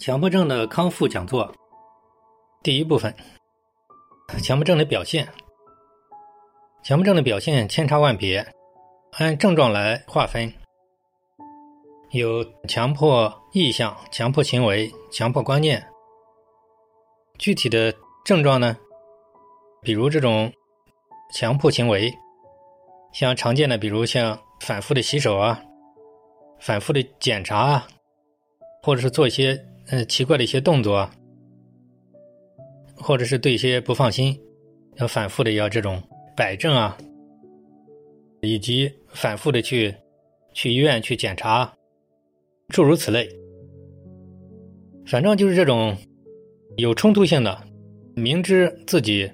强迫症的康复讲座，第一部分：强迫症的表现。强迫症的表现千差万别，按症状来划分，有强迫意向、强迫行为、强迫观念。具体的症状呢，比如这种强迫行为，像常见的，比如像反复的洗手啊，反复的检查啊，或者是做一些。嗯，奇怪的一些动作，或者是对一些不放心，要反复的要这种摆正啊，以及反复的去去医院去检查，诸如此类。反正就是这种有冲突性的，明知自己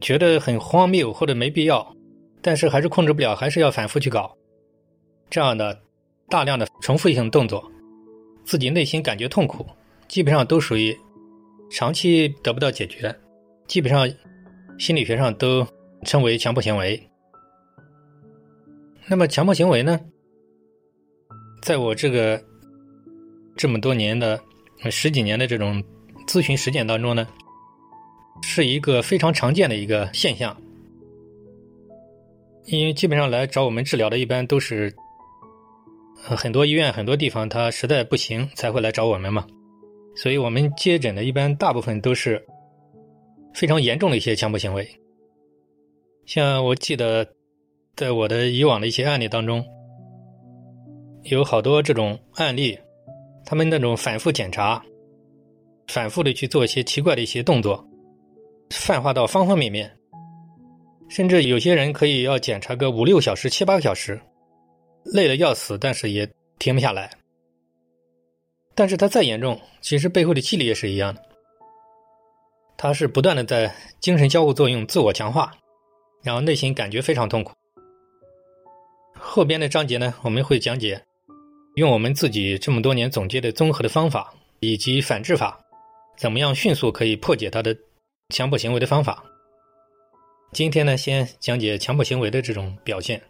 觉得很荒谬或者没必要，但是还是控制不了，还是要反复去搞这样的大量的重复性动作。自己内心感觉痛苦，基本上都属于长期得不到解决，基本上心理学上都称为强迫行为。那么强迫行为呢，在我这个这么多年的十几年的这种咨询实践当中呢，是一个非常常见的一个现象，因为基本上来找我们治疗的一般都是。很多医院、很多地方，他实在不行才会来找我们嘛，所以我们接诊的一般大部分都是非常严重的一些强迫行为。像我记得，在我的以往的一些案例当中，有好多这种案例，他们那种反复检查、反复的去做一些奇怪的一些动作，泛化到方方面面，甚至有些人可以要检查个五六小时、七八个小时。累得要死，但是也停不下来。但是他再严重，其实背后的气力也是一样的。他是不断的在精神交互作用、自我强化，然后内心感觉非常痛苦。后边的章节呢，我们会讲解用我们自己这么多年总结的综合的方法以及反制法，怎么样迅速可以破解他的强迫行为的方法。今天呢，先讲解强迫行为的这种表现。